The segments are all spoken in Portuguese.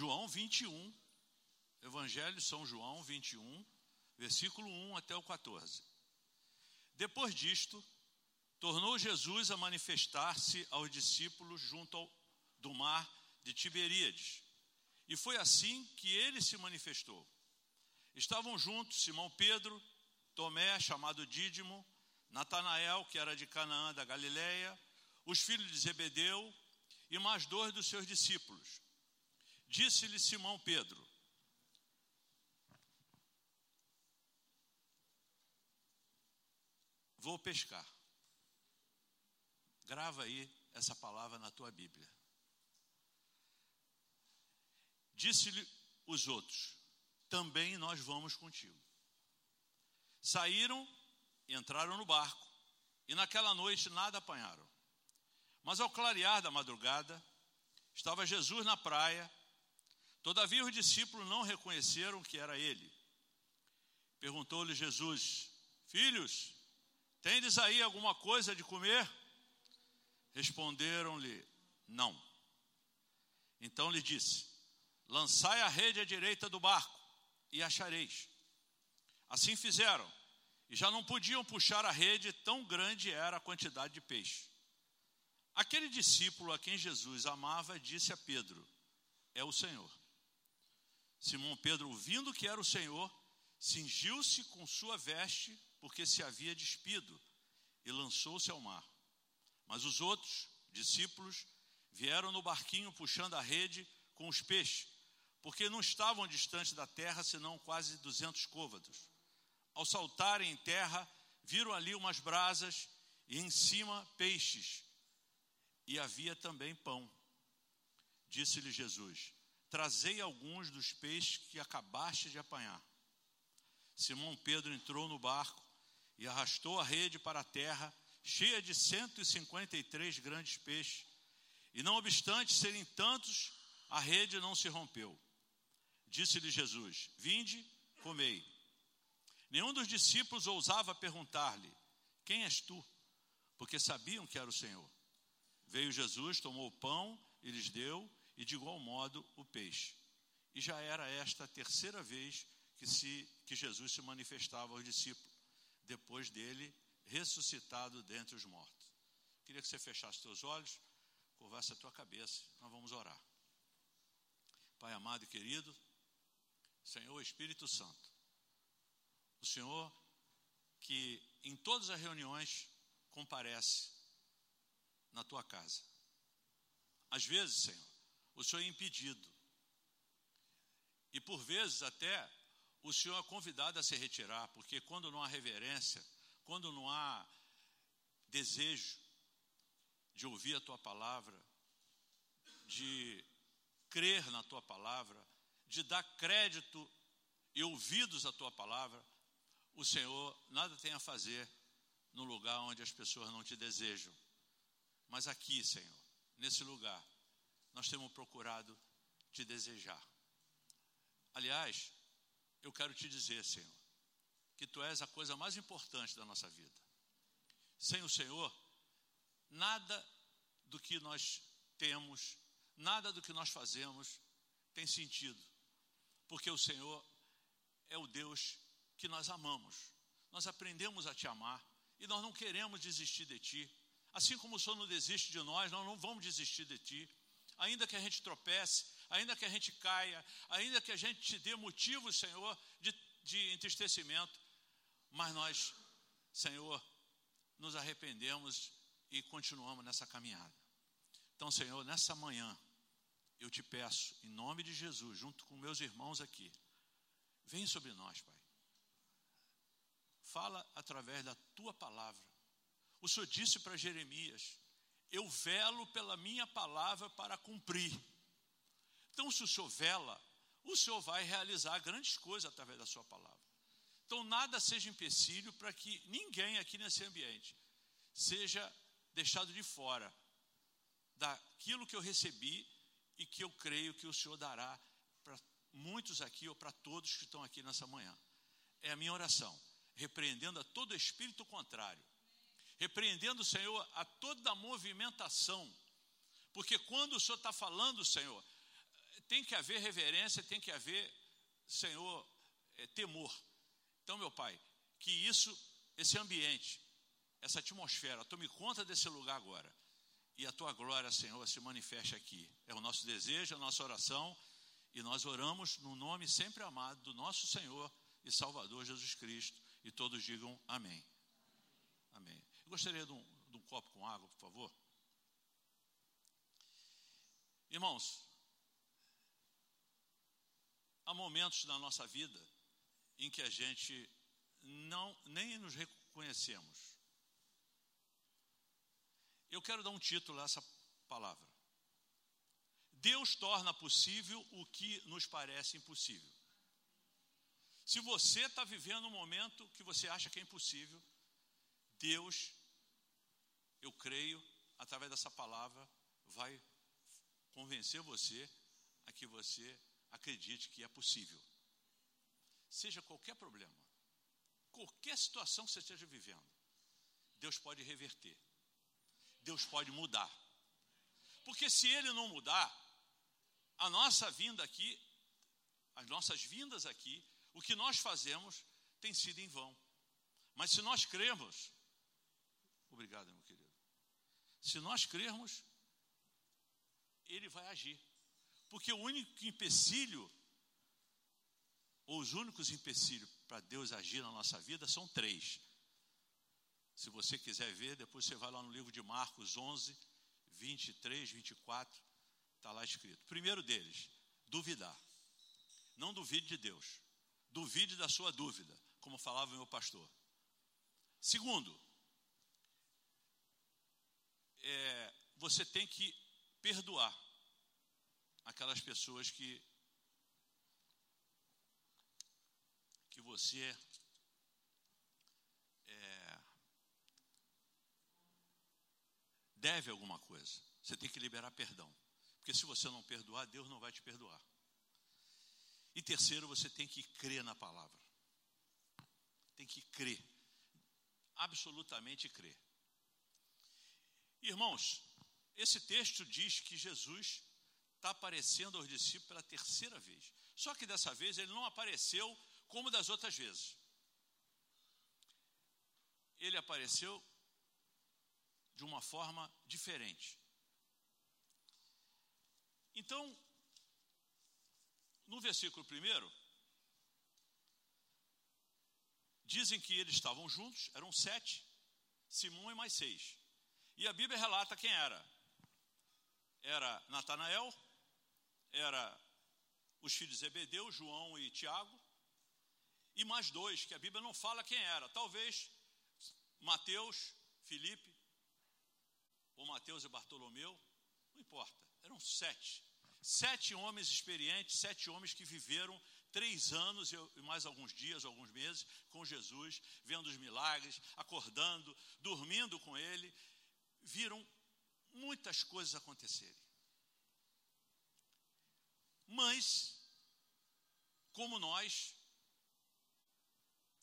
João 21, Evangelho de São João 21, versículo 1 até o 14. Depois disto, tornou Jesus a manifestar-se aos discípulos junto ao, do mar de Tiberíades. E foi assim que ele se manifestou. Estavam juntos Simão Pedro, Tomé, chamado Dídimo, Natanael, que era de Canaã da Galileia, os filhos de Zebedeu e mais dois dos seus discípulos. Disse-lhe Simão Pedro: Vou pescar. Grava aí essa palavra na tua Bíblia. Disse-lhe os outros: Também nós vamos contigo. Saíram entraram no barco, e naquela noite nada apanharam. Mas ao clarear da madrugada, estava Jesus na praia. Todavia os discípulos não reconheceram que era ele. Perguntou-lhe Jesus: Filhos, tendes aí alguma coisa de comer? Responderam-lhe: Não. Então lhe disse: Lançai a rede à direita do barco e achareis. Assim fizeram, e já não podiam puxar a rede, tão grande era a quantidade de peixe. Aquele discípulo a quem Jesus amava disse a Pedro: É o Senhor. Simão Pedro, ouvindo que era o Senhor, cingiu-se com sua veste, porque se havia despido, e lançou-se ao mar. Mas os outros discípulos vieram no barquinho puxando a rede com os peixes, porque não estavam distante da terra, senão quase duzentos côvados. Ao saltarem em terra, viram ali umas brasas e em cima peixes, e havia também pão. Disse-lhe Jesus: Trazei alguns dos peixes que acabaste de apanhar. Simão Pedro entrou no barco e arrastou a rede para a terra, cheia de 153 grandes peixes, e não obstante serem tantos, a rede não se rompeu. Disse-lhe Jesus: Vinde, comei. Nenhum dos discípulos ousava perguntar-lhe: Quem és tu? Porque sabiam que era o Senhor. Veio Jesus, tomou o pão e lhes deu, e de igual modo o peixe. E já era esta a terceira vez que, se, que Jesus se manifestava aos discípulos, depois dele ressuscitado dentre os mortos. Queria que você fechasse seus olhos, curvasse a tua cabeça, nós vamos orar. Pai amado e querido, Senhor Espírito Santo, o Senhor que em todas as reuniões comparece na tua casa. Às vezes, Senhor, o Senhor é impedido. E por vezes até o Senhor é convidado a se retirar, porque quando não há reverência, quando não há desejo de ouvir a tua palavra, de crer na tua palavra, de dar crédito e ouvidos à tua palavra, o Senhor nada tem a fazer no lugar onde as pessoas não te desejam. Mas aqui, Senhor, nesse lugar, nós temos procurado te desejar. Aliás, eu quero te dizer, Senhor, que tu és a coisa mais importante da nossa vida. Sem o Senhor, nada do que nós temos, nada do que nós fazemos tem sentido, porque o Senhor é o Deus que nós amamos. Nós aprendemos a te amar e nós não queremos desistir de ti. Assim como o Senhor não desiste de nós, nós não vamos desistir de ti. Ainda que a gente tropece, ainda que a gente caia, ainda que a gente te dê motivos, Senhor, de, de entristecimento, mas nós, Senhor, nos arrependemos e continuamos nessa caminhada. Então, Senhor, nessa manhã, eu te peço, em nome de Jesus, junto com meus irmãos aqui, vem sobre nós, Pai. Fala através da tua palavra. O Senhor disse para Jeremias: Eu velo pela minha palavra para cumprir. Então, se o Senhor vela, o Senhor vai realizar grandes coisas através da sua palavra. Então, nada seja empecilho para que ninguém aqui nesse ambiente seja deixado de fora daquilo que eu recebi e que eu creio que o Senhor dará para muitos aqui ou para todos que estão aqui nessa manhã. É a minha oração, repreendendo a todo espírito contrário, repreendendo, Senhor, a toda movimentação, porque quando o Senhor está falando, Senhor, tem que haver reverência, tem que haver, Senhor, é, temor. Então, meu Pai, que isso, esse ambiente, essa atmosfera, tome conta desse lugar agora. E a tua glória, Senhor, se manifeste aqui. É o nosso desejo, a nossa oração. E nós oramos no nome sempre amado do nosso Senhor e Salvador Jesus Cristo. E todos digam amém. Gostaria de um, de um copo com água, por favor. Irmãos, há momentos na nossa vida em que a gente não nem nos reconhecemos. Eu quero dar um título a essa palavra. Deus torna possível o que nos parece impossível. Se você está vivendo um momento que você acha que é impossível, Deus, eu creio, através dessa palavra, vai convencer você a que você acredite que é possível. Seja qualquer problema, qualquer situação que você esteja vivendo, Deus pode reverter. Deus pode mudar. Porque se ele não mudar, a nossa vinda aqui, as nossas vindas aqui, o que nós fazemos tem sido em vão. Mas se nós crermos, obrigado, meu querido. Se nós crermos, ele vai agir. Porque o único empecilho, ou os únicos empecilhos para Deus agir na nossa vida são três. Se você quiser ver, depois você vai lá no livro de Marcos 11, 23, 24, está lá escrito. Primeiro deles, duvidar. Não duvide de Deus. Duvide da sua dúvida, como falava o meu pastor. Segundo, é, você tem que perdoar aquelas pessoas que que você deve alguma coisa. Você tem que liberar perdão. Porque se você não perdoar, Deus não vai te perdoar. E terceiro, você tem que crer na palavra. Tem que crer. Absolutamente crer. Irmãos, esse texto diz que Jesus está aparecendo aos discípulos pela terceira vez. Só que dessa vez ele não apareceu como das outras vezes. Ele apareceu de uma forma diferente. Então, no versículo primeiro, dizem que eles estavam juntos, eram sete, Simão e mais seis. E a Bíblia relata quem era. Era Natanael, era os filhos de Zebedeu, João e Tiago, e mais dois, que a Bíblia não fala quem era. Talvez Mateus, Felipe ou Mateus e Bartolomeu, não importa, eram sete. Sete homens experientes, sete homens que viveram três anos e mais alguns dias, alguns meses com Jesus, vendo os milagres, acordando, dormindo com Ele, viram muitas coisas acontecerem. Mas, como nós,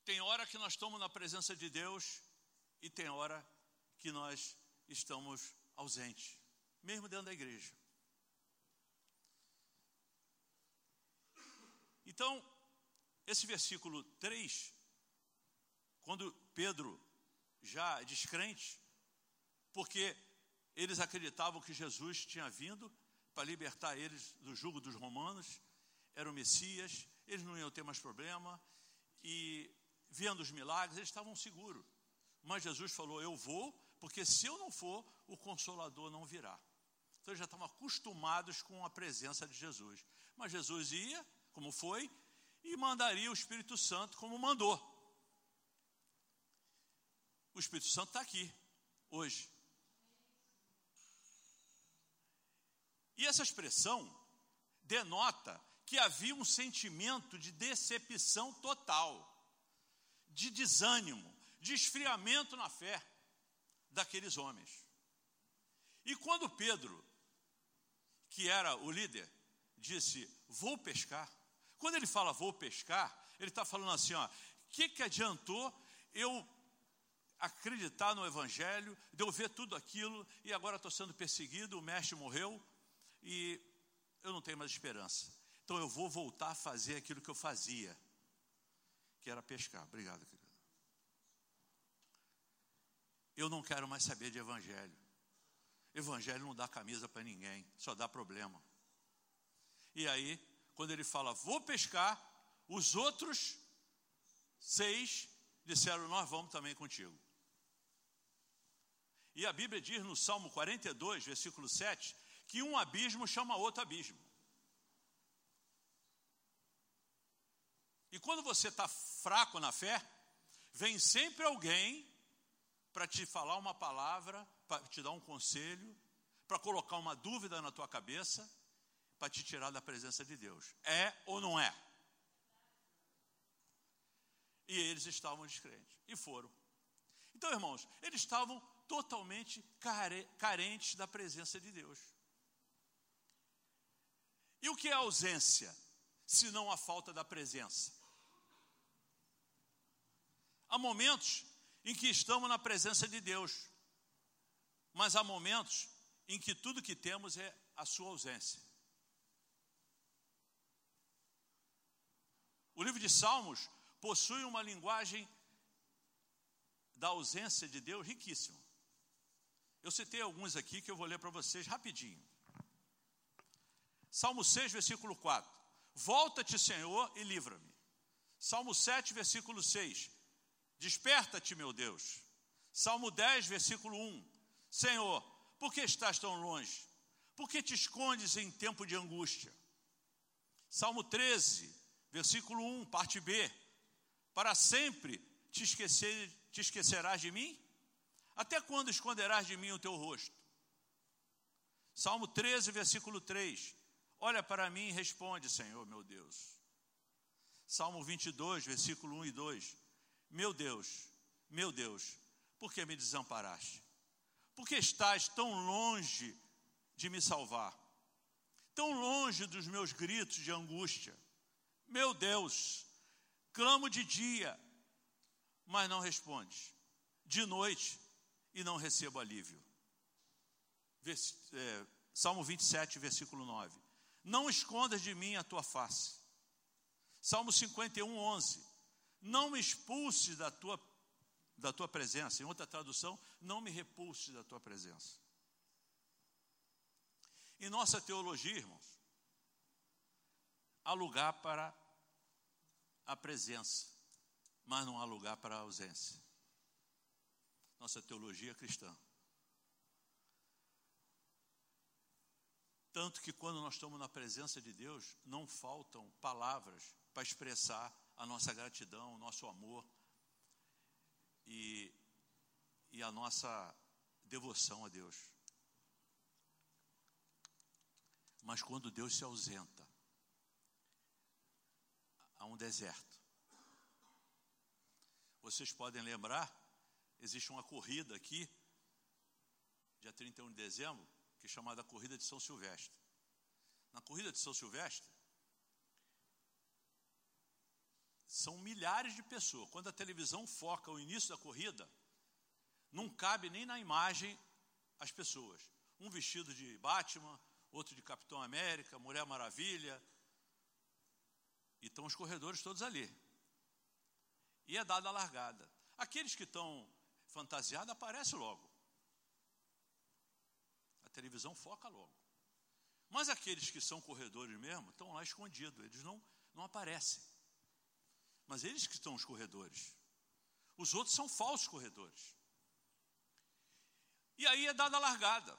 tem hora que nós estamos na presença de Deus e tem hora que nós estamos ausentes, mesmo dentro da igreja. Então, esse versículo 3, quando Pedro, já descrente, porque eles acreditavam que Jesus tinha vindo para libertar eles do jugo dos romanos, era o Messias, eles não iam ter mais problema, e vendo os milagres, eles estavam seguros. Mas Jesus falou: Eu vou, porque se eu não for, o consolador não virá. Então eles já estavam acostumados com a presença de Jesus. Mas Jesus ia, como foi, e mandaria o Espírito Santo como mandou. O Espírito Santo está aqui, hoje. E essa expressão denota que havia um sentimento de decepção total, de desânimo, de esfriamento na fé daqueles homens. E quando Pedro, que era o líder, disse: Vou pescar. Quando ele fala vou pescar, ele está falando assim: o que, que adiantou eu acreditar no Evangelho, de eu ver tudo aquilo e agora estou sendo perseguido, o mestre morreu e eu não tenho mais esperança. Então eu vou voltar a fazer aquilo que eu fazia, que era pescar. Obrigado, querido. Eu não quero mais saber de evangelho. Evangelho não dá camisa para ninguém, só dá problema. E aí, quando ele fala, vou pescar, os outros seis disseram, nós vamos também contigo. E a Bíblia diz no Salmo 42, versículo 7, que um abismo chama outro abismo. E quando você está fraco na fé, vem sempre alguém para te falar uma palavra, para te dar um conselho, para colocar uma dúvida na tua cabeça, para te tirar da presença de Deus. É ou não é? E eles estavam descrentes. E foram. Então, irmãos, eles estavam totalmente carentes da presença de Deus. E o que é ausência, se não a falta da presença? Há momentos em que estamos na presença de Deus, mas há momentos em que tudo que temos é a sua ausência. O livro de Salmos possui uma linguagem da ausência de Deus riquíssima. Eu citei alguns aqui que eu vou ler para vocês rapidinho. Salmo 6, versículo 4. Volta-te, Senhor, e livra-me. Salmo 7, versículo 6. Desperta-te, meu Deus. Salmo 10, versículo 1. Senhor, por que estás tão longe? Por que te escondes em tempo de angústia? Salmo 13, versículo 1, parte B. Para sempre te, esquecer, te esquecerás de mim? Até quando esconderás de mim o teu rosto? Salmo 13, versículo 3. Olha para mim e responde, Senhor, meu Deus. Salmo 22, versículo 1 e 2. Meu Deus, meu Deus, por que me desamparaste? Por que estás tão longe de me salvar? Tão longe dos meus gritos de angústia? Meu Deus, clamo de dia, mas não respondes, de noite e não recebo alívio. É, Salmo 27, versículo 9. Não escondas de mim a tua face. Salmo 51, 11. Não me expulses da tua, da tua presença. Em outra tradução, não me repulses da tua presença. Em nossa teologia, irmãos, há lugar para a presença, mas não há lugar para a ausência. Nossa teologia cristã. Tanto que quando nós estamos na presença de Deus, não faltam palavras para expressar a nossa gratidão, o nosso amor e, e a nossa devoção a Deus. Mas quando Deus se ausenta, há um deserto. Vocês podem lembrar, existe uma corrida aqui, dia 31 de dezembro, que é chamada Corrida de São Silvestre. Na corrida de São Silvestre, são milhares de pessoas. Quando a televisão foca o início da corrida, não cabe nem na imagem as pessoas. Um vestido de Batman, outro de Capitão América, Mulher Maravilha. E estão os corredores todos ali. E é dada a largada. Aqueles que estão fantasiados aparecem logo televisão foca logo. Mas aqueles que são corredores mesmo estão lá escondidos, eles não, não aparecem. Mas eles que estão os corredores. Os outros são falsos corredores. E aí é dada a largada.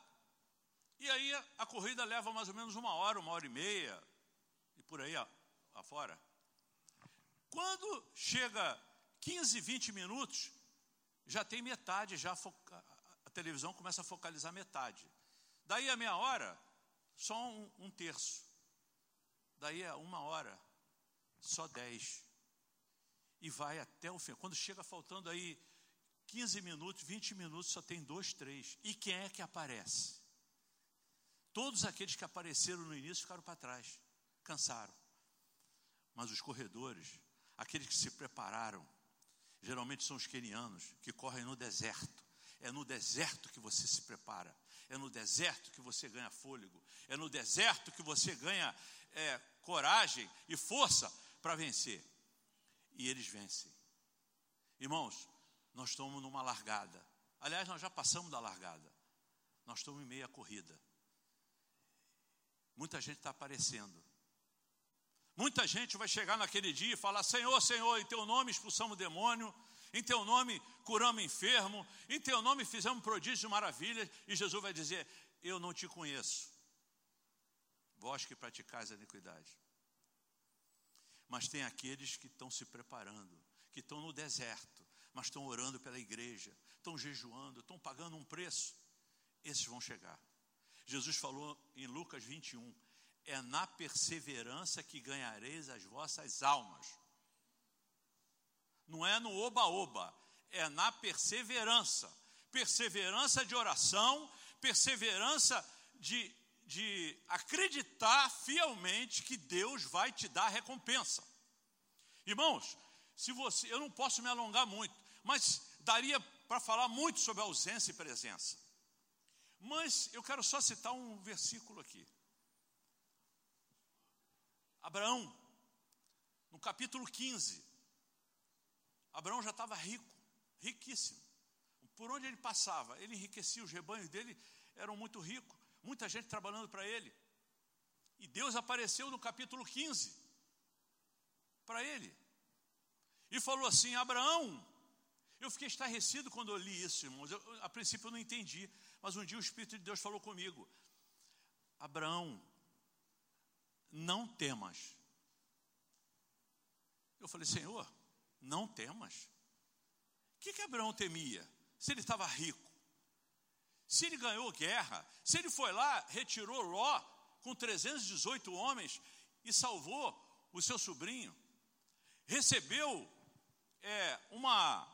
E aí a corrida leva mais ou menos uma hora, uma hora e meia, e por aí afora. Quando chega 15, 20 minutos, já tem metade, já a televisão começa a focalizar metade. Daí a meia hora, só um, um terço. Daí a uma hora, só dez. E vai até o fim. Quando chega faltando aí 15 minutos, 20 minutos, só tem dois, três. E quem é que aparece? Todos aqueles que apareceram no início ficaram para trás, cansaram. Mas os corredores, aqueles que se prepararam, geralmente são os quenianos, que correm no deserto. É no deserto que você se prepara. É no deserto que você ganha fôlego. É no deserto que você ganha é, coragem e força para vencer. E eles vencem. Irmãos, nós estamos numa largada. Aliás, nós já passamos da largada. Nós estamos em meia corrida. Muita gente está aparecendo. Muita gente vai chegar naquele dia e falar: Senhor, Senhor, em teu nome expulsamos o demônio, em teu nome curamos enfermo, em teu nome fizemos prodígios e maravilhas. E Jesus vai dizer: Eu não te conheço, vós que praticais a iniquidade. Mas tem aqueles que estão se preparando, que estão no deserto, mas estão orando pela igreja, estão jejuando, estão pagando um preço. Esses vão chegar. Jesus falou em Lucas 21: é na perseverança que ganhareis as vossas almas. Não é no oba-oba, é na perseverança. Perseverança de oração, perseverança de, de acreditar fielmente que Deus vai te dar recompensa. Irmãos, se você, eu não posso me alongar muito, mas daria para falar muito sobre ausência e presença. Mas eu quero só citar um versículo aqui. Abraão, no capítulo 15, Abraão já estava rico, riquíssimo. Por onde ele passava, ele enriquecia, os rebanhos dele eram muito ricos, muita gente trabalhando para ele. E Deus apareceu no capítulo 15 para ele e falou assim: Abraão, eu fiquei estarrecido quando eu li isso, irmãos. Eu, a princípio eu não entendi, mas um dia o Espírito de Deus falou comigo: Abraão, não temas. Eu falei, Senhor, não temas. O que, que Abraão temia? Se ele estava rico, se ele ganhou guerra, se ele foi lá, retirou Ló com 318 homens e salvou o seu sobrinho, recebeu é, uma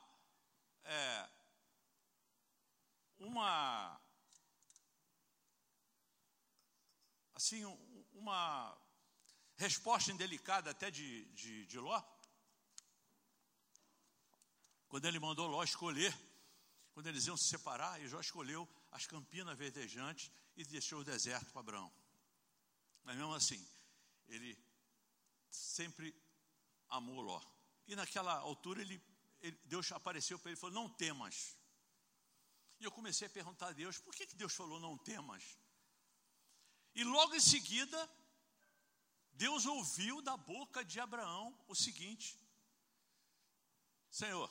é, uma assim uma resposta indelicada até de, de, de Ló. Quando ele mandou Ló escolher, quando eles iam se separar, e Jó escolheu as campinas verdejantes e deixou o deserto para Abraão. Mas mesmo assim, ele sempre amou Ló. E naquela altura ele, ele Deus apareceu para ele e falou: Não temas. E eu comecei a perguntar a Deus: por que, que Deus falou não temas? E logo em seguida, Deus ouviu da boca de Abraão o seguinte: Senhor,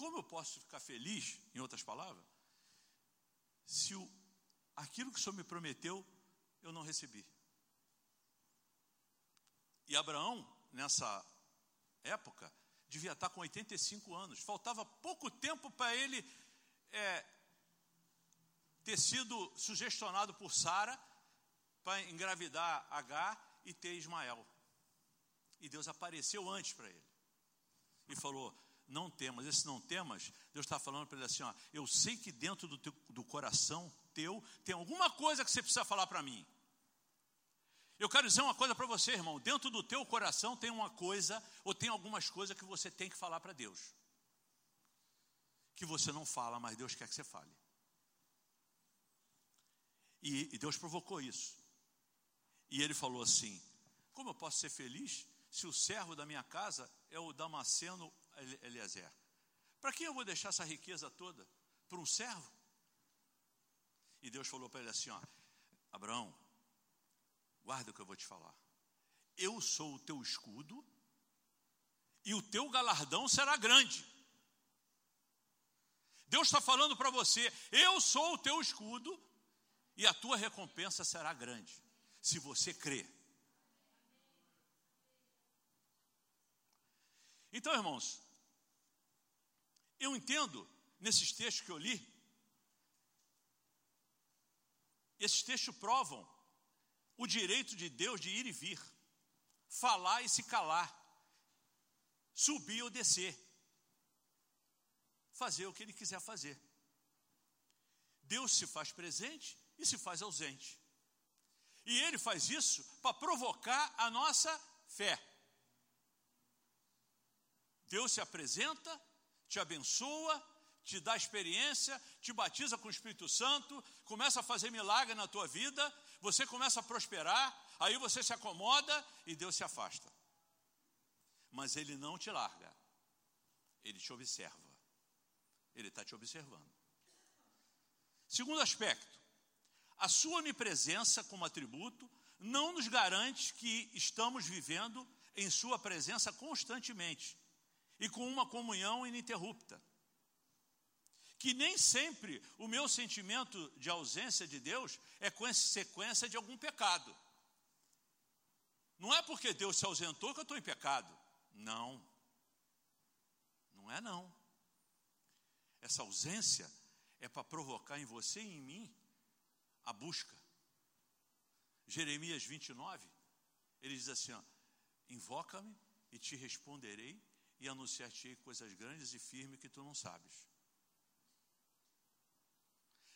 como eu posso ficar feliz, em outras palavras, se o, aquilo que o Senhor me prometeu eu não recebi? E Abraão, nessa época, devia estar com 85 anos, faltava pouco tempo para ele é, ter sido sugestionado por Sara para engravidar Agar e ter Ismael. E Deus apareceu antes para ele. E falou: Não temas. Esse não temas, Deus está falando para ele assim: ó, Eu sei que dentro do, teu, do coração teu tem alguma coisa que você precisa falar para mim. Eu quero dizer uma coisa para você, irmão. Dentro do teu coração tem uma coisa, ou tem algumas coisas que você tem que falar para Deus. Que você não fala, mas Deus quer que você fale. E, e Deus provocou isso. E ele falou assim: Como eu posso ser feliz se o servo da minha casa é o Damasceno Eliezer? Para quem eu vou deixar essa riqueza toda? Para um servo? E Deus falou para ele assim: ó, Abraão, guarda o que eu vou te falar. Eu sou o teu escudo e o teu galardão será grande. Deus está falando para você: eu sou o teu escudo e a tua recompensa será grande se você crê. Então, irmãos, eu entendo nesses textos que eu li, esses textos provam o direito de Deus de ir e vir, falar e se calar, subir ou descer, fazer o que Ele quiser fazer. Deus se faz presente e se faz ausente. E ele faz isso para provocar a nossa fé. Deus se apresenta, te abençoa, te dá experiência, te batiza com o Espírito Santo, começa a fazer milagre na tua vida, você começa a prosperar, aí você se acomoda e Deus se afasta. Mas Ele não te larga, Ele te observa, Ele está te observando. Segundo aspecto, a sua onipresença como atributo não nos garante que estamos vivendo em Sua presença constantemente e com uma comunhão ininterrupta. Que nem sempre o meu sentimento de ausência de Deus é consequência de algum pecado. Não é porque Deus se ausentou que eu estou em pecado. Não. Não é não. Essa ausência é para provocar em você e em mim a busca. Jeremias 29, ele diz assim: Invoca-me e te responderei e anunciar-te coisas grandes e firmes que tu não sabes.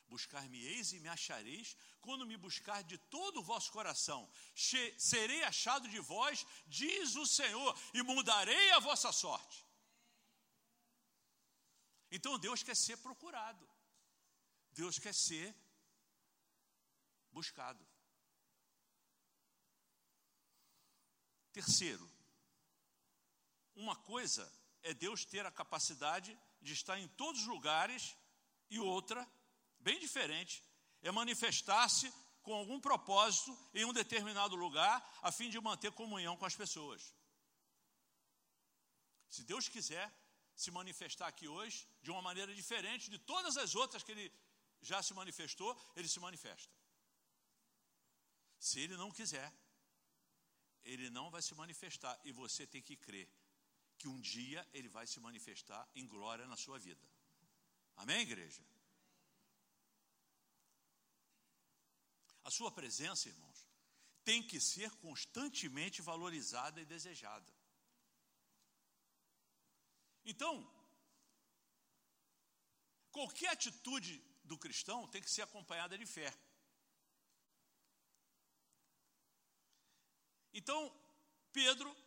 Buscar-me-eis e me achareis, quando me buscar de todo o vosso coração. Serei achado de vós, diz o Senhor, e mudarei a vossa sorte. Então Deus quer ser procurado, Deus quer ser buscado. Terceiro, uma coisa é Deus ter a capacidade de estar em todos os lugares, e outra, bem diferente, é manifestar-se com algum propósito em um determinado lugar, a fim de manter comunhão com as pessoas. Se Deus quiser se manifestar aqui hoje de uma maneira diferente de todas as outras que Ele já se manifestou, Ele se manifesta. Se Ele não quiser, ele não vai se manifestar. E você tem que crer que um dia ele vai se manifestar em glória na sua vida. Amém, igreja? A sua presença, irmãos, tem que ser constantemente valorizada e desejada. Então, qualquer atitude do cristão tem que ser acompanhada de fé. Então, Pedro,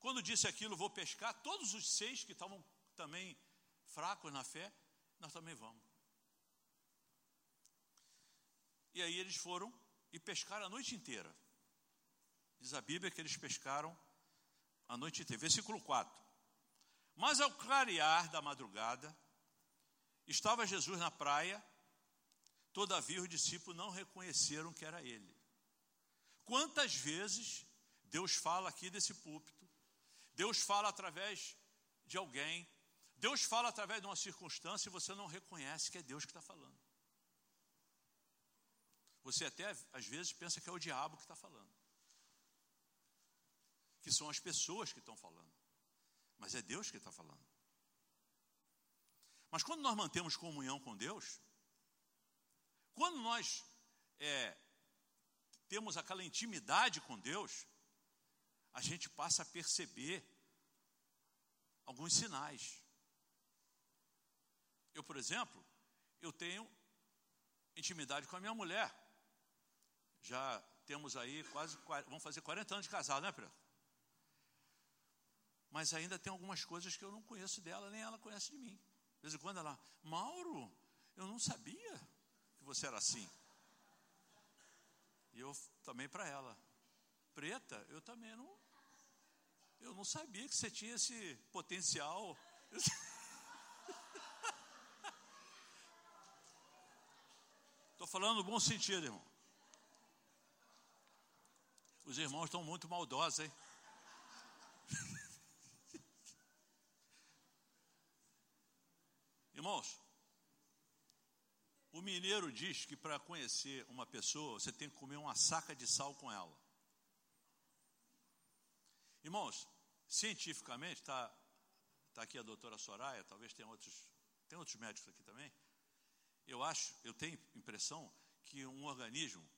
quando disse aquilo, vou pescar, todos os seis que estavam também fracos na fé, nós também vamos. E aí eles foram e pescaram a noite inteira. Diz a Bíblia que eles pescaram a noite inteira. Versículo 4. Mas ao clarear da madrugada, estava Jesus na praia, todavia os discípulos não reconheceram que era ele. Quantas vezes Deus fala aqui desse púlpito, Deus fala através de alguém, Deus fala através de uma circunstância e você não reconhece que é Deus que está falando. Você até às vezes pensa que é o diabo que está falando, que são as pessoas que estão falando, mas é Deus que está falando. Mas quando nós mantemos comunhão com Deus, quando nós é, temos aquela intimidade com Deus, a gente passa a perceber alguns sinais. Eu, por exemplo, eu tenho intimidade com a minha mulher. Já temos aí quase, vamos fazer 40 anos de casado, né, Pedro? Mas ainda tem algumas coisas que eu não conheço dela, nem ela conhece de mim. De vez em quando ela, Mauro, eu não sabia que você era assim. E eu também para ela, preta, eu também não, eu não sabia que você tinha esse potencial. Estou falando no bom sentido, irmão. Os irmãos estão muito maldosos, hein? Irmãos, o mineiro diz que para conhecer uma pessoa, você tem que comer uma saca de sal com ela. Irmãos, cientificamente, está tá aqui a doutora Soraya, talvez tenha outros, tem outros médicos aqui também. Eu acho, eu tenho impressão que um organismo,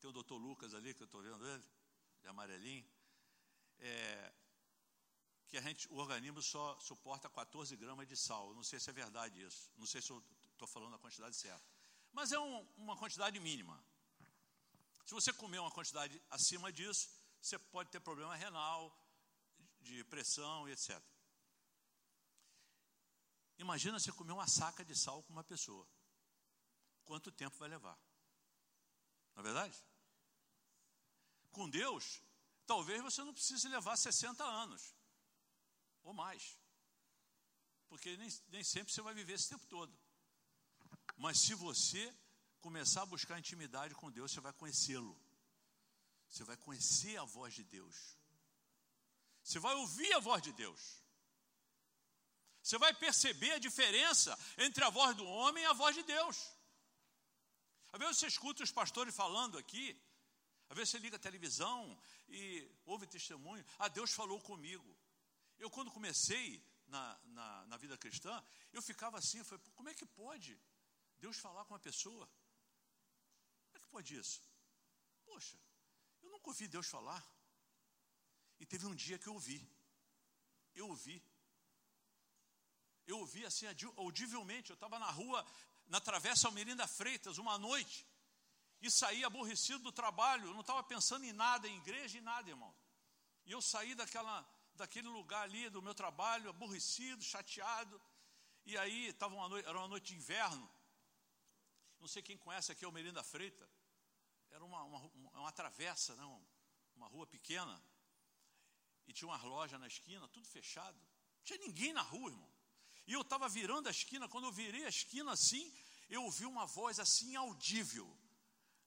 tem o doutor Lucas ali, que eu estou vendo ele, de amarelinho, é, que a gente, o organismo só suporta 14 gramas de sal. Não sei se é verdade isso. Não sei se eu estou falando a quantidade certa mas é um, uma quantidade mínima. Se você comer uma quantidade acima disso, você pode ter problema renal, de pressão e etc. Imagina você comer uma saca de sal com uma pessoa. Quanto tempo vai levar? Não é verdade? Com Deus, talvez você não precise levar 60 anos ou mais. Porque nem, nem sempre você vai viver esse tempo todo. Mas se você começar a buscar intimidade com Deus, você vai conhecê-lo. Você vai conhecer a voz de Deus. Você vai ouvir a voz de Deus. Você vai perceber a diferença entre a voz do homem e a voz de Deus. Às vezes você escuta os pastores falando aqui, às vezes você liga a televisão e ouve testemunho. Ah, Deus falou comigo. Eu, quando comecei na, na, na vida cristã, eu ficava assim, eu falei, como é que pode Deus falar com uma pessoa? Como é que pode isso? Poxa, eu nunca ouvi Deus falar. E teve um dia que eu ouvi. Eu ouvi. Eu ouvi assim audivelmente. Eu estava na rua, na Travessa Almerinda Freitas, uma noite. E saí aborrecido do trabalho. Eu não estava pensando em nada, em igreja e nada, irmão. E eu saí daquela, daquele lugar ali do meu trabalho, aborrecido, chateado. E aí, estava uma noite, era uma noite de inverno. Não sei quem conhece aqui Almerinda Freitas. Era uma, uma, uma travessa, né? uma rua pequena e tinha umas lojas na esquina, tudo fechado. Não tinha ninguém na rua, irmão. E eu estava virando a esquina, quando eu virei a esquina assim, eu ouvi uma voz assim audível: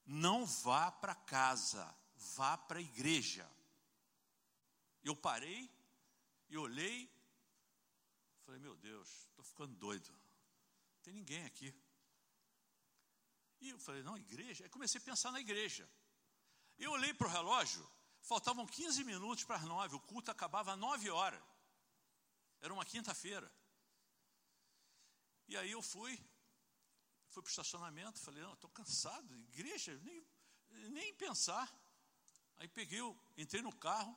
Não vá para casa, vá para a igreja. Eu parei e olhei, falei: Meu Deus, estou ficando doido, não tem ninguém aqui. E eu falei: Não, igreja. Aí comecei a pensar na igreja. Eu olhei para o relógio, Faltavam 15 minutos para as nove, o culto acabava às nove horas. Era uma quinta-feira. E aí eu fui, fui para o estacionamento, falei, não, estou cansado, igreja, nem, nem pensar. Aí peguei, entrei no carro.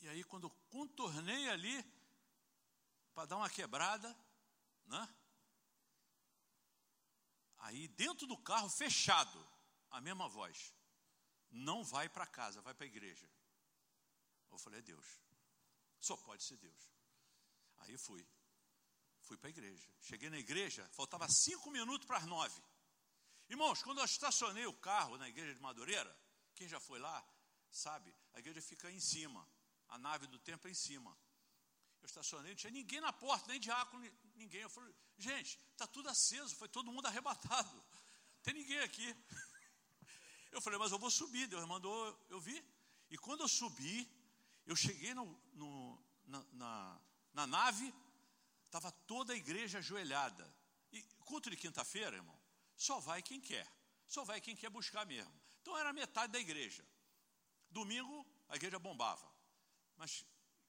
E aí quando contornei ali, para dar uma quebrada, né? Aí dentro do carro, fechado, a mesma voz. Não vai para casa, vai para a igreja. Eu falei, é Deus. Só pode ser Deus. Aí fui. Fui para a igreja. Cheguei na igreja, faltava cinco minutos para as nove. Irmãos, quando eu estacionei o carro na igreja de Madureira, quem já foi lá, sabe, a igreja fica em cima. A nave do templo é em cima. Eu estacionei, não tinha ninguém na porta, nem diácono, ninguém. Eu falei, gente, está tudo aceso, foi todo mundo arrebatado. Não tem ninguém aqui. Eu falei, mas eu vou subir. Deus mandou eu vir. E quando eu subi, eu cheguei no, no, na, na, na nave, estava toda a igreja ajoelhada. E culto de quinta-feira, irmão, só vai quem quer. Só vai quem quer buscar mesmo. Então era metade da igreja. Domingo a igreja bombava. Mas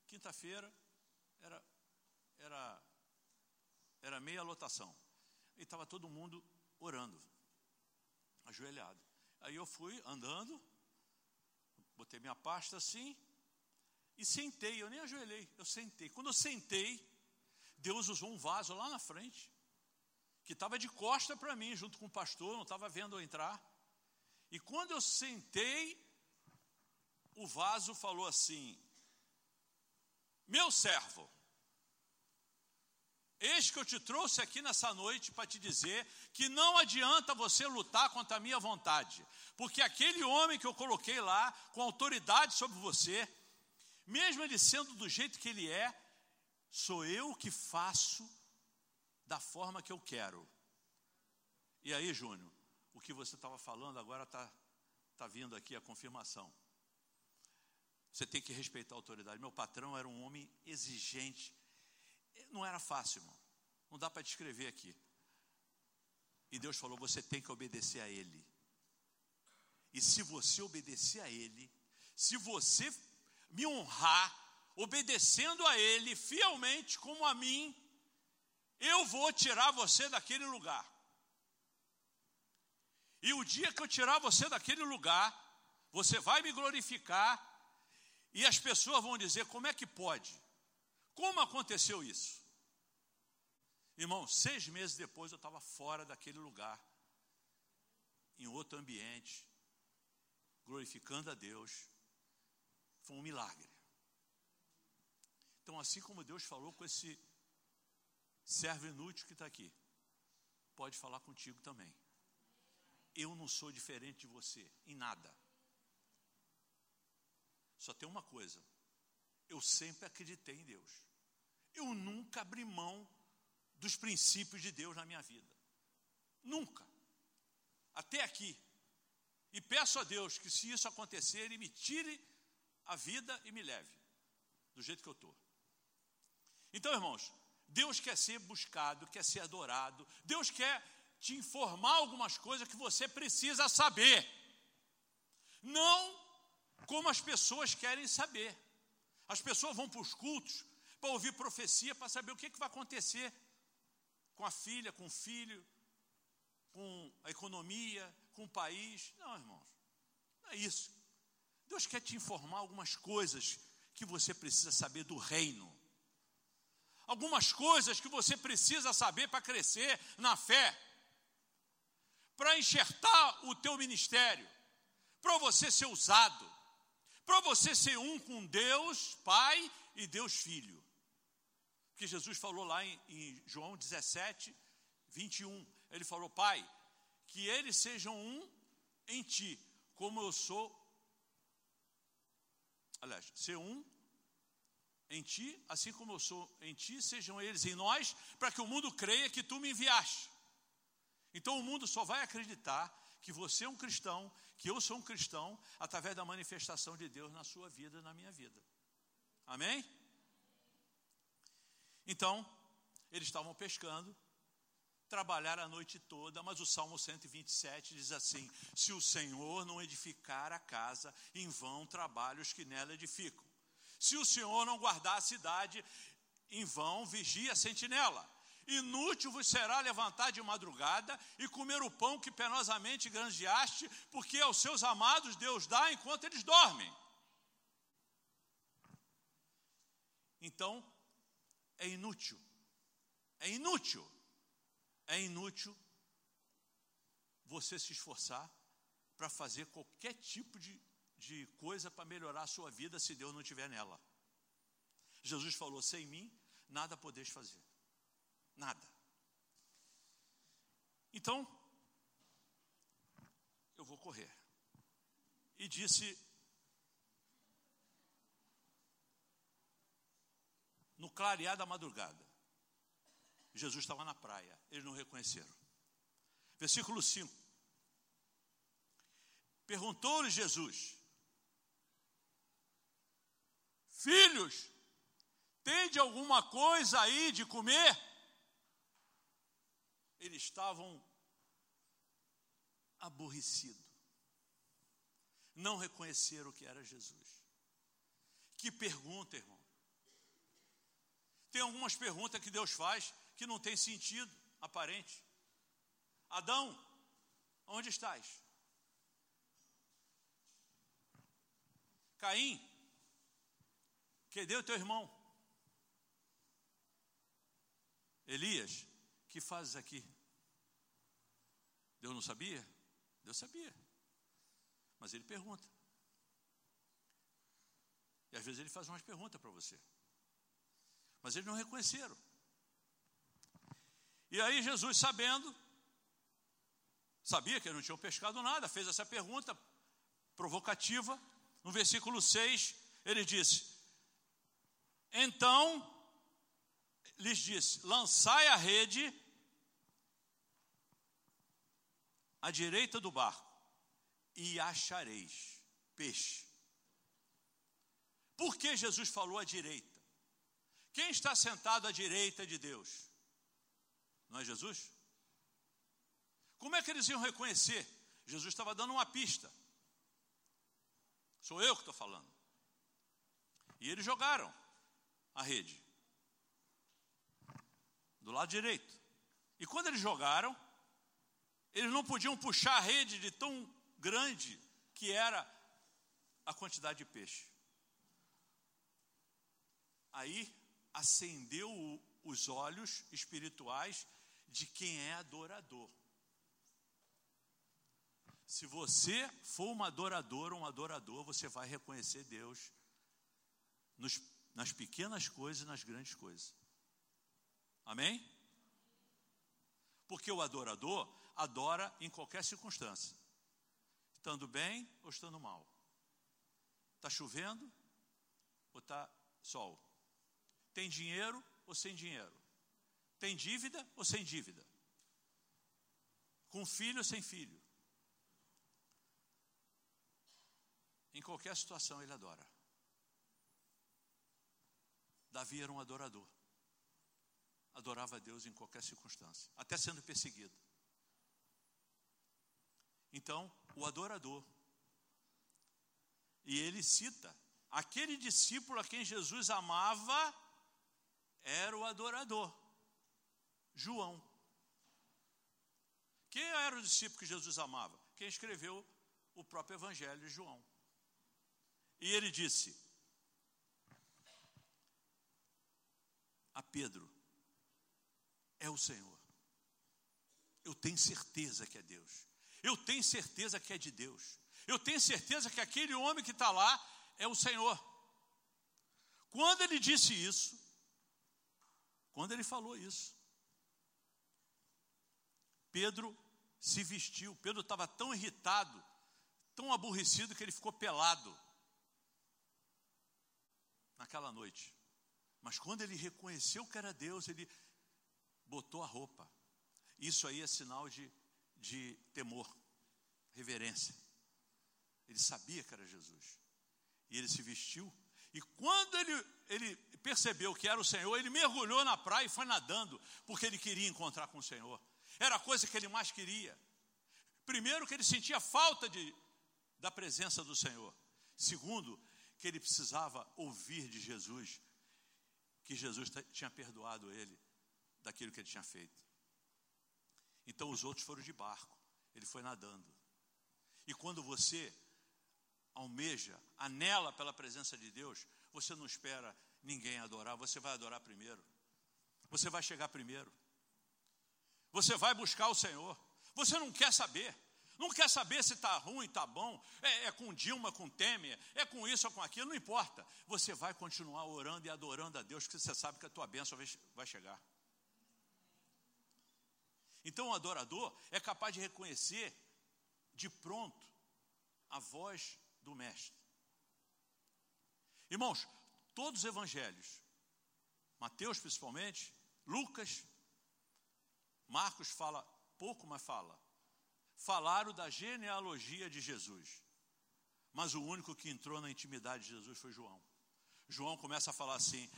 quinta-feira era, era, era meia lotação. E estava todo mundo orando, ajoelhado. Aí eu fui andando, botei minha pasta assim e sentei. Eu nem ajoelhei, eu sentei. Quando eu sentei, Deus usou um vaso lá na frente, que estava de costa para mim, junto com o pastor, não estava vendo eu entrar. E quando eu sentei, o vaso falou assim: Meu servo, Eis que eu te trouxe aqui nessa noite para te dizer que não adianta você lutar contra a minha vontade, porque aquele homem que eu coloquei lá, com autoridade sobre você, mesmo ele sendo do jeito que ele é, sou eu que faço da forma que eu quero. E aí, Júnior, o que você estava falando agora está tá vindo aqui a confirmação. Você tem que respeitar a autoridade. Meu patrão era um homem exigente, não era fácil, irmão. Não dá para descrever aqui. E Deus falou: você tem que obedecer a Ele. E se você obedecer a Ele, se você me honrar, obedecendo a Ele fielmente como a mim, eu vou tirar você daquele lugar. E o dia que eu tirar você daquele lugar, você vai me glorificar, e as pessoas vão dizer: como é que pode? Como aconteceu isso? Irmão, seis meses depois eu estava fora daquele lugar, em outro ambiente, glorificando a Deus. Foi um milagre. Então, assim como Deus falou com esse servo inútil que está aqui, pode falar contigo também. Eu não sou diferente de você em nada. Só tem uma coisa: eu sempre acreditei em Deus. Eu nunca abri mão dos princípios de Deus na minha vida. Nunca. Até aqui. E peço a Deus que, se isso acontecer, Ele me tire a vida e me leve do jeito que eu estou. Então, irmãos, Deus quer ser buscado, quer ser adorado, Deus quer te informar algumas coisas que você precisa saber. Não como as pessoas querem saber. As pessoas vão para os cultos para ouvir profecia, para saber o que, que vai acontecer com a filha, com o filho, com a economia, com o país. Não, irmãos, não é isso. Deus quer te informar algumas coisas que você precisa saber do reino. Algumas coisas que você precisa saber para crescer na fé. Para enxertar o teu ministério. Para você ser usado. Para você ser um com Deus, Pai e Deus Filho. Porque Jesus falou lá em, em João 17, 21. Ele falou, Pai, que eles sejam um em ti, como eu sou. Aliás, ser um em ti, assim como eu sou em ti, sejam eles em nós, para que o mundo creia que tu me enviaste. Então o mundo só vai acreditar que você é um cristão, que eu sou um cristão, através da manifestação de Deus na sua vida na minha vida. Amém? Então, eles estavam pescando, trabalharam a noite toda, mas o Salmo 127 diz assim: Se o Senhor não edificar a casa, em vão trabalham os que nela edificam. Se o Senhor não guardar a cidade, em vão vigia a sentinela. Inútil vos será levantar de madrugada e comer o pão que penosamente granjeaste, porque aos seus amados Deus dá enquanto eles dormem. Então, é inútil, é inútil é inútil você se esforçar para fazer qualquer tipo de, de coisa para melhorar a sua vida se Deus não estiver nela. Jesus falou: sem mim, nada podeis fazer. Nada. Então, eu vou correr. E disse: clarear da madrugada, Jesus estava na praia, eles não reconheceram. Versículo 5. Perguntou-lhe Jesus: Filhos, tende alguma coisa aí de comer? Eles estavam aborrecidos. Não reconheceram que era Jesus. Que pergunta, irmão. Tem algumas perguntas que Deus faz que não tem sentido aparente. Adão, onde estás? Caim, cadê o teu irmão? Elias, que fazes aqui? Deus não sabia? Deus sabia. Mas ele pergunta. E às vezes ele faz umas perguntas para você. Mas eles não reconheceram. E aí Jesus, sabendo, sabia que eles não tinham pescado nada, fez essa pergunta provocativa. No versículo 6, ele disse: Então lhes disse: Lançai a rede à direita do barco e achareis peixe. Por que Jesus falou à direita? Quem está sentado à direita de Deus? Não é Jesus? Como é que eles iam reconhecer? Jesus estava dando uma pista. Sou eu que estou falando. E eles jogaram a rede do lado direito. E quando eles jogaram, eles não podiam puxar a rede de tão grande que era a quantidade de peixe. Aí acendeu os olhos espirituais de quem é adorador. Se você for uma adoradora, um adorador, você vai reconhecer Deus nos nas pequenas coisas e nas grandes coisas. Amém? Porque o adorador adora em qualquer circunstância, estando bem ou estando mal. Está chovendo ou está sol? Tem dinheiro ou sem dinheiro? Tem dívida ou sem dívida? Com filho ou sem filho? Em qualquer situação ele adora. Davi era um adorador. Adorava a Deus em qualquer circunstância, até sendo perseguido. Então, o adorador. E ele cita: aquele discípulo a quem Jesus amava era o adorador, João. Quem era o discípulo que Jesus amava? Quem escreveu o próprio Evangelho de João. E ele disse a Pedro: É o Senhor. Eu tenho certeza que é Deus. Eu tenho certeza que é de Deus. Eu tenho certeza que aquele homem que está lá é o Senhor. Quando ele disse isso, quando ele falou isso, Pedro se vestiu. Pedro estava tão irritado, tão aborrecido que ele ficou pelado naquela noite. Mas quando ele reconheceu que era Deus, ele botou a roupa. Isso aí é sinal de, de temor, reverência. Ele sabia que era Jesus. E ele se vestiu. E quando ele, ele percebeu que era o Senhor, ele mergulhou na praia e foi nadando, porque ele queria encontrar com o Senhor. Era a coisa que ele mais queria. Primeiro, que ele sentia falta de, da presença do Senhor. Segundo, que ele precisava ouvir de Jesus, que Jesus tinha perdoado ele daquilo que ele tinha feito. Então os outros foram de barco, ele foi nadando. E quando você almeja, anela pela presença de Deus, você não espera ninguém adorar, você vai adorar primeiro. Você vai chegar primeiro. Você vai buscar o Senhor. Você não quer saber. Não quer saber se está ruim, está bom, é, é, com Dilma, com Temer, é com isso ou com aquilo, não importa. Você vai continuar orando e adorando a Deus, porque você sabe que a tua bênção vai chegar. Então o adorador é capaz de reconhecer de pronto a voz do Mestre. Irmãos, todos os evangelhos, Mateus principalmente, Lucas, Marcos fala pouco, mas fala falaram da genealogia de Jesus. Mas o único que entrou na intimidade de Jesus foi João. João começa a falar assim: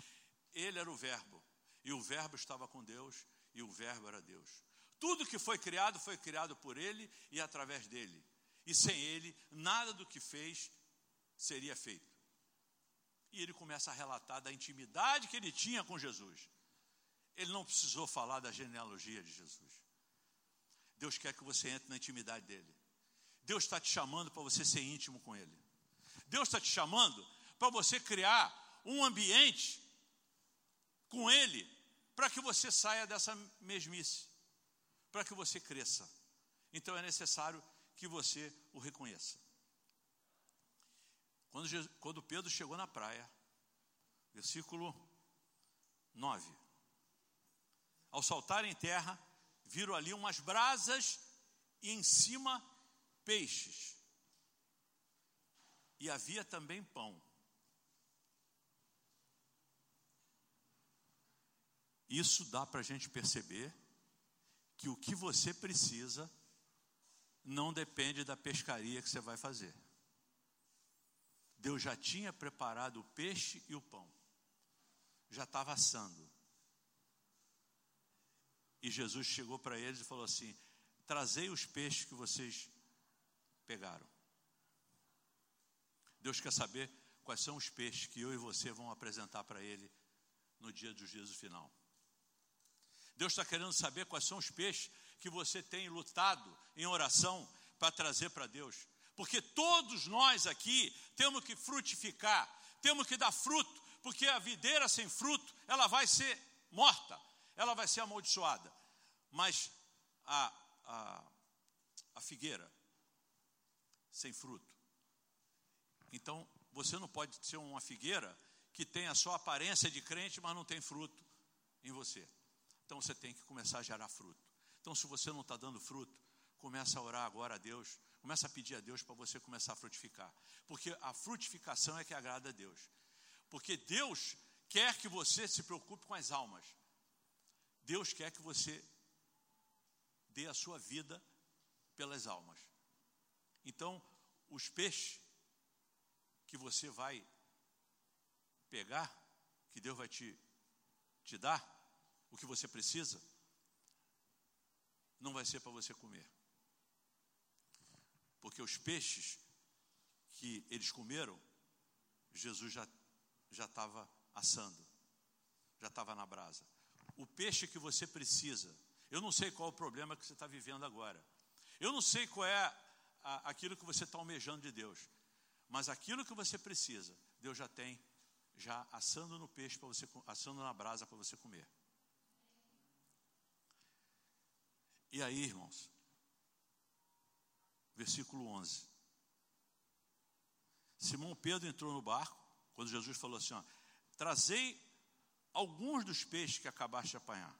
ele era o Verbo, e o Verbo estava com Deus, e o Verbo era Deus. Tudo que foi criado foi criado por ele e através dele. E sem ele, nada do que fez seria feito. E ele começa a relatar da intimidade que ele tinha com Jesus. Ele não precisou falar da genealogia de Jesus. Deus quer que você entre na intimidade dele. Deus está te chamando para você ser íntimo com ele. Deus está te chamando para você criar um ambiente com ele, para que você saia dessa mesmice, para que você cresça. Então é necessário que você o reconheça. Quando, Jesus, quando Pedro chegou na praia, versículo 9: Ao saltar em terra, viram ali umas brasas e em cima peixes. E havia também pão. Isso dá para a gente perceber que o que você precisa não depende da pescaria que você vai fazer. Deus já tinha preparado o peixe e o pão, já estava assando. E Jesus chegou para eles e falou assim: Trazei os peixes que vocês pegaram. Deus quer saber quais são os peixes que eu e você vão apresentar para Ele no dia do juízo final. Deus está querendo saber quais são os peixes que você tem lutado em oração para trazer para Deus. Porque todos nós aqui temos que frutificar, temos que dar fruto, porque a videira sem fruto, ela vai ser morta ela vai ser amaldiçoada. Mas a, a, a figueira sem fruto. Então, você não pode ser uma figueira que tem a sua aparência de crente, mas não tem fruto em você. Então você tem que começar a gerar fruto. Então, se você não está dando fruto, começa a orar agora a Deus, começa a pedir a Deus para você começar a frutificar. Porque a frutificação é que agrada a Deus. Porque Deus quer que você se preocupe com as almas. Deus quer que você dê a sua vida pelas almas. Então, os peixes que você vai pegar, que Deus vai te, te dar, o que você precisa, não vai ser para você comer. Porque os peixes que eles comeram, Jesus já já estava assando, já estava na brasa. O peixe que você precisa, eu não sei qual é o problema que você está vivendo agora. Eu não sei qual é a, aquilo que você está almejando de Deus. Mas aquilo que você precisa, Deus já tem, já assando no peixe para você, assando na brasa para você comer. E aí, irmãos, versículo 11. Simão Pedro entrou no barco, quando Jesus falou assim: ó, trazei alguns dos peixes que acabaste de apanhar.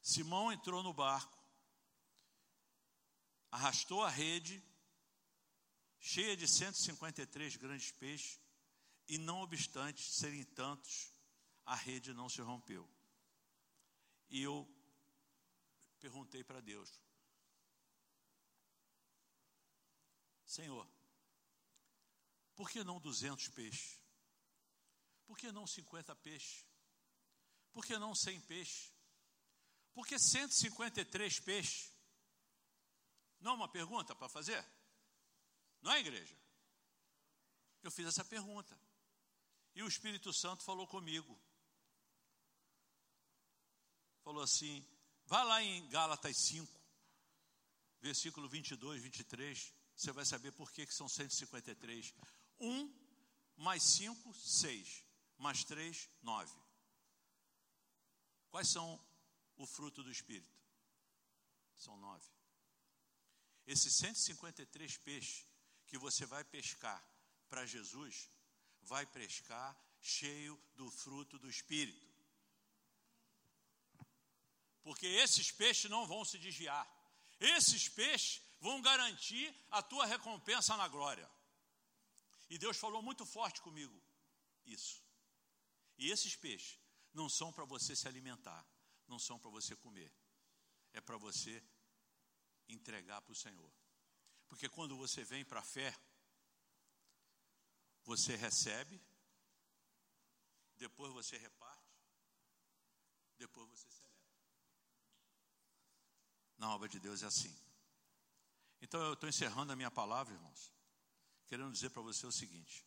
Simão entrou no barco, arrastou a rede, cheia de 153 grandes peixes, e não obstante serem tantos, a rede não se rompeu. E eu perguntei para Deus: Senhor, por que não 200 peixes? Por que não 50 peixes? Por que não 100 peixes? Por que 153 peixes? Não é uma pergunta para fazer? Não é, igreja? Eu fiz essa pergunta. E o Espírito Santo falou comigo. Falou assim: vá lá em Gálatas 5, versículo 22, 23. Você vai saber por que, que são 153. 1 mais 5, 6. Mais 3, 9. Quais são o fruto do Espírito? São nove. Esses 153 peixes que você vai pescar para Jesus, vai pescar cheio do fruto do Espírito. Porque esses peixes não vão se desviar. Esses peixes vão garantir a tua recompensa na glória. E Deus falou muito forte comigo isso. E esses peixes não são para você se alimentar, não são para você comer. É para você entregar para o Senhor. Porque quando você vem para a fé, você recebe, depois você reparte, depois você celebra. Na obra de Deus é assim. Então eu estou encerrando a minha palavra, irmãos, querendo dizer para você o seguinte: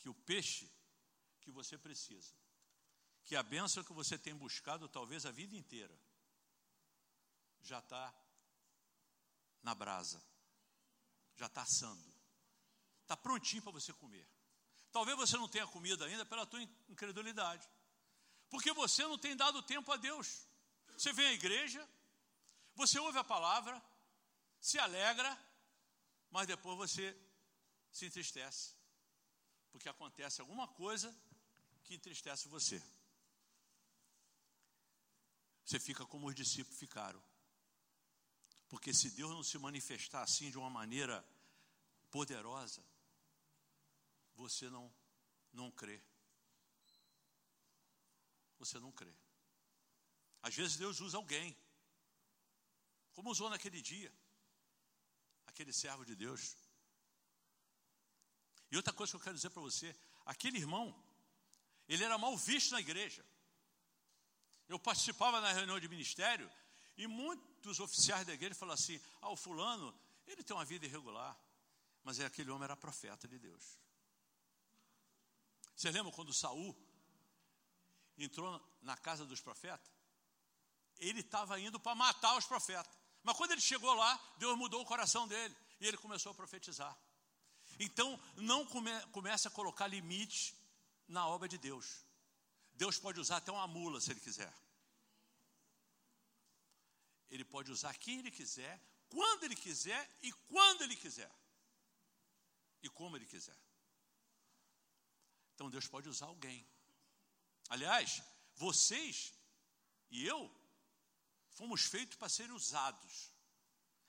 que o peixe que você precisa, que a bênção que você tem buscado talvez a vida inteira, já está na brasa, já está assando. Está prontinho para você comer. Talvez você não tenha comido ainda pela tua incredulidade. Porque você não tem dado tempo a Deus. Você vem à igreja, você ouve a palavra, se alegra, mas depois você se entristece. Porque acontece alguma coisa que entristece você. Você fica como os discípulos ficaram. Porque se Deus não se manifestar assim de uma maneira poderosa, você não, não crê. Você não crê. Às vezes Deus usa alguém, como usou naquele dia, aquele servo de Deus. E outra coisa que eu quero dizer para você: aquele irmão, ele era mal visto na igreja. Eu participava na reunião de ministério e muitos oficiais da igreja falaram assim: ah, o fulano, ele tem uma vida irregular, mas aquele homem era profeta de Deus. Você lembra quando Saul entrou na casa dos profetas? Ele estava indo para matar os profetas. Mas quando ele chegou lá, Deus mudou o coração dele e ele começou a profetizar. Então, não come, comece a colocar limites na obra de Deus. Deus pode usar até uma mula se ele quiser. Ele pode usar quem ele quiser, quando ele quiser e quando ele quiser. E como ele quiser. Então Deus pode usar alguém. Aliás, vocês e eu fomos feitos para serem usados.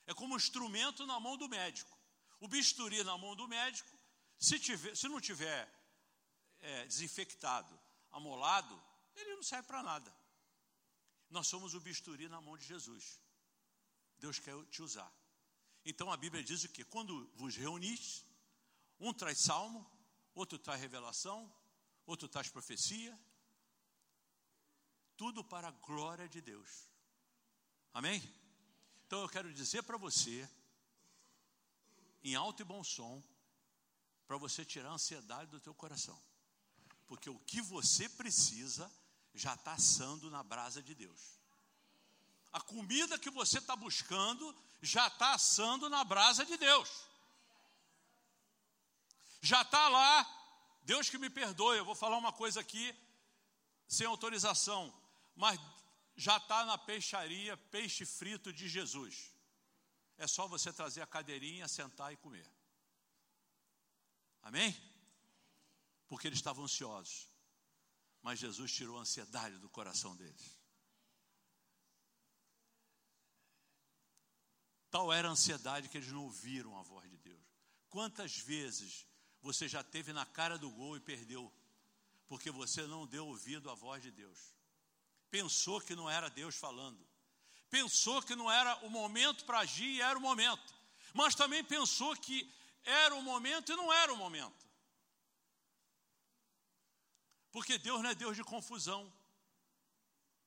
É como um instrumento na mão do médico. O bisturi na mão do médico, se, tiver, se não tiver é, desinfectado, amolado, ele não serve para nada. Nós somos o bisturi na mão de Jesus. Deus quer te usar. Então a Bíblia diz o que? Quando vos reunis, um traz salmo, outro traz revelação, outro traz profecia, tudo para a glória de Deus. Amém? Então eu quero dizer para você, em alto e bom som, para você tirar a ansiedade do teu coração. Porque o que você precisa já está assando na brasa de Deus. A comida que você está buscando já está assando na brasa de Deus. Já está lá. Deus que me perdoe, eu vou falar uma coisa aqui sem autorização, mas já está na peixaria peixe frito de Jesus. É só você trazer a cadeirinha, sentar e comer. Amém? Porque eles estavam ansiosos. Mas Jesus tirou a ansiedade do coração deles. Tal era a ansiedade que eles não ouviram a voz de Deus. Quantas vezes você já teve na cara do gol e perdeu, porque você não deu ouvido à voz de Deus? Pensou que não era Deus falando, pensou que não era o momento para agir e era o momento, mas também pensou que era o momento e não era o momento. Porque Deus não é Deus de confusão.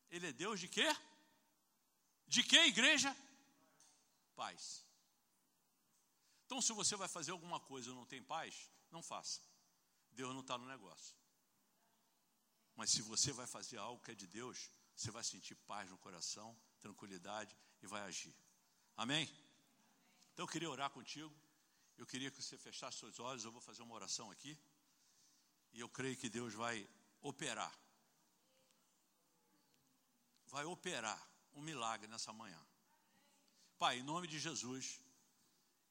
Ele é Deus de quê? De quê, igreja? Paz. Então, se você vai fazer alguma coisa e não tem paz, não faça. Deus não está no negócio. Mas se você vai fazer algo que é de Deus, você vai sentir paz no coração, tranquilidade e vai agir. Amém? Então eu queria orar contigo. Eu queria que você fechasse seus olhos. Eu vou fazer uma oração aqui. E eu creio que Deus vai operar. Vai operar um milagre nessa manhã. Pai, em nome de Jesus,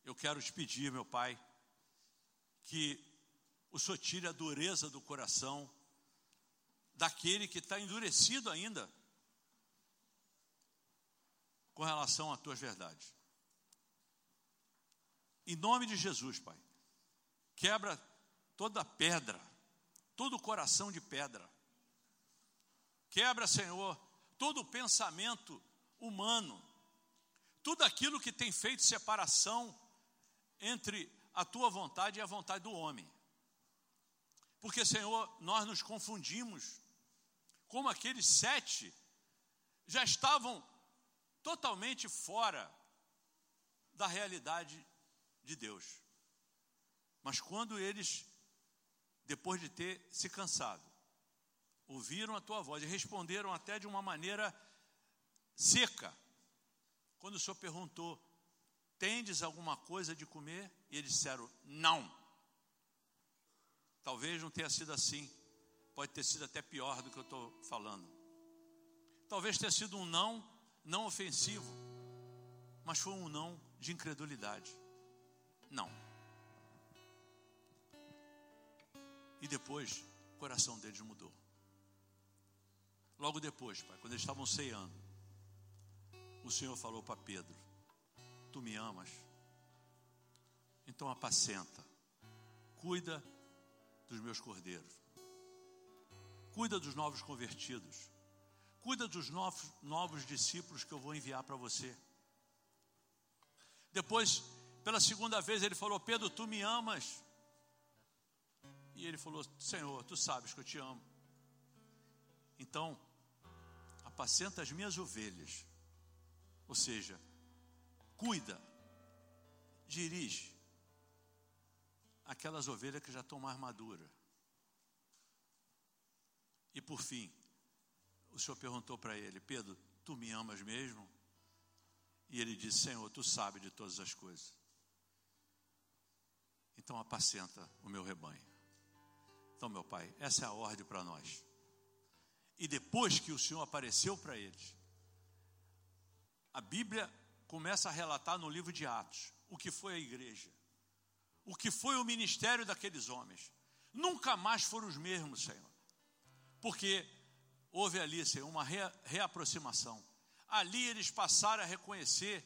eu quero te pedir, meu Pai, que o Senhor tire a dureza do coração daquele que está endurecido ainda com relação às tuas verdades. Em nome de Jesus, Pai, quebra toda pedra todo coração de pedra. Quebra, Senhor, todo pensamento humano, tudo aquilo que tem feito separação entre a tua vontade e a vontade do homem. Porque, Senhor, nós nos confundimos, como aqueles sete já estavam totalmente fora da realidade de Deus. Mas quando eles depois de ter se cansado. Ouviram a tua voz e responderam até de uma maneira seca. Quando o Senhor perguntou: Tendes alguma coisa de comer? E eles disseram: Não. Talvez não tenha sido assim. Pode ter sido até pior do que eu estou falando. Talvez tenha sido um não, não ofensivo, mas foi um não de incredulidade. Não. E depois, o coração deles mudou. Logo depois, pai, quando eles estavam ceando, o Senhor falou para Pedro: Tu me amas? Então apacenta, cuida dos meus cordeiros, cuida dos novos convertidos, cuida dos novos, novos discípulos que eu vou enviar para você. Depois, pela segunda vez, ele falou: Pedro, tu me amas? E ele falou: Senhor, tu sabes que eu te amo. Então, apacenta as minhas ovelhas. Ou seja, cuida, dirige aquelas ovelhas que já estão mais maduras. E por fim, o Senhor perguntou para ele: Pedro, tu me amas mesmo? E ele disse: Senhor, tu sabes de todas as coisas. Então apacenta o meu rebanho. Então, meu pai, essa é a ordem para nós. E depois que o Senhor apareceu para eles, a Bíblia começa a relatar no livro de Atos o que foi a igreja, o que foi o ministério daqueles homens. nunca mais foram os mesmos, Senhor. Porque houve ali, Senhor, uma reaproximação. Ali eles passaram a reconhecer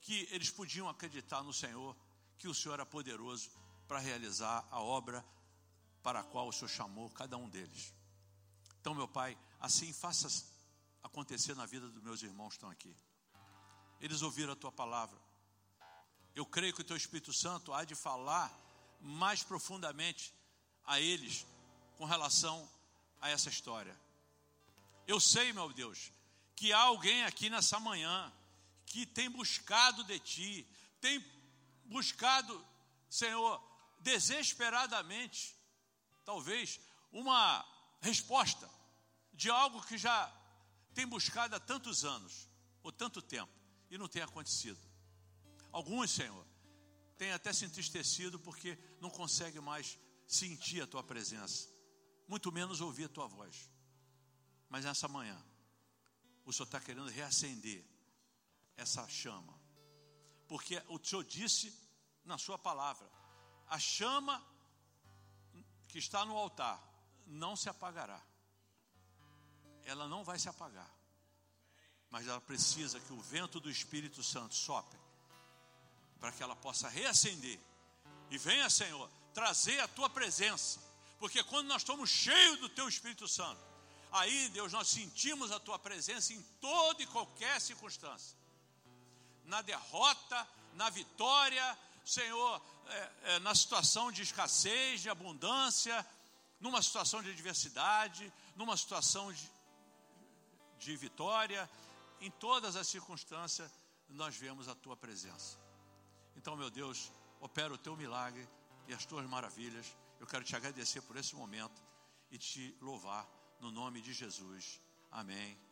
que eles podiam acreditar no Senhor, que o Senhor era poderoso para realizar a obra para a qual o Senhor chamou cada um deles. Então, meu Pai, assim faça acontecer na vida dos meus irmãos que estão aqui. Eles ouviram a tua palavra. Eu creio que o teu Espírito Santo há de falar mais profundamente a eles com relação a essa história. Eu sei, meu Deus, que há alguém aqui nessa manhã que tem buscado de ti, tem buscado, Senhor, desesperadamente, talvez, uma resposta de algo que já tem buscado há tantos anos, ou tanto tempo, e não tem acontecido. Alguns, Senhor, têm até se entristecido porque não conseguem mais sentir a tua presença, muito menos ouvir a tua voz. Mas nessa manhã, o Senhor está querendo reacender essa chama, porque o Senhor disse na Sua palavra: a chama que está no altar não se apagará ela não vai se apagar. Mas ela precisa que o vento do Espírito Santo sopre para que ela possa reacender. E venha, Senhor, trazer a tua presença. Porque quando nós estamos cheios do teu Espírito Santo, aí, Deus, nós sentimos a tua presença em toda e qualquer circunstância. Na derrota, na vitória, Senhor, é, é, na situação de escassez, de abundância, numa situação de adversidade, numa situação de, de vitória, em todas as circunstâncias, nós vemos a tua presença. Então, meu Deus, opera o teu milagre e as tuas maravilhas. Eu quero te agradecer por esse momento e te louvar no nome de Jesus. Amém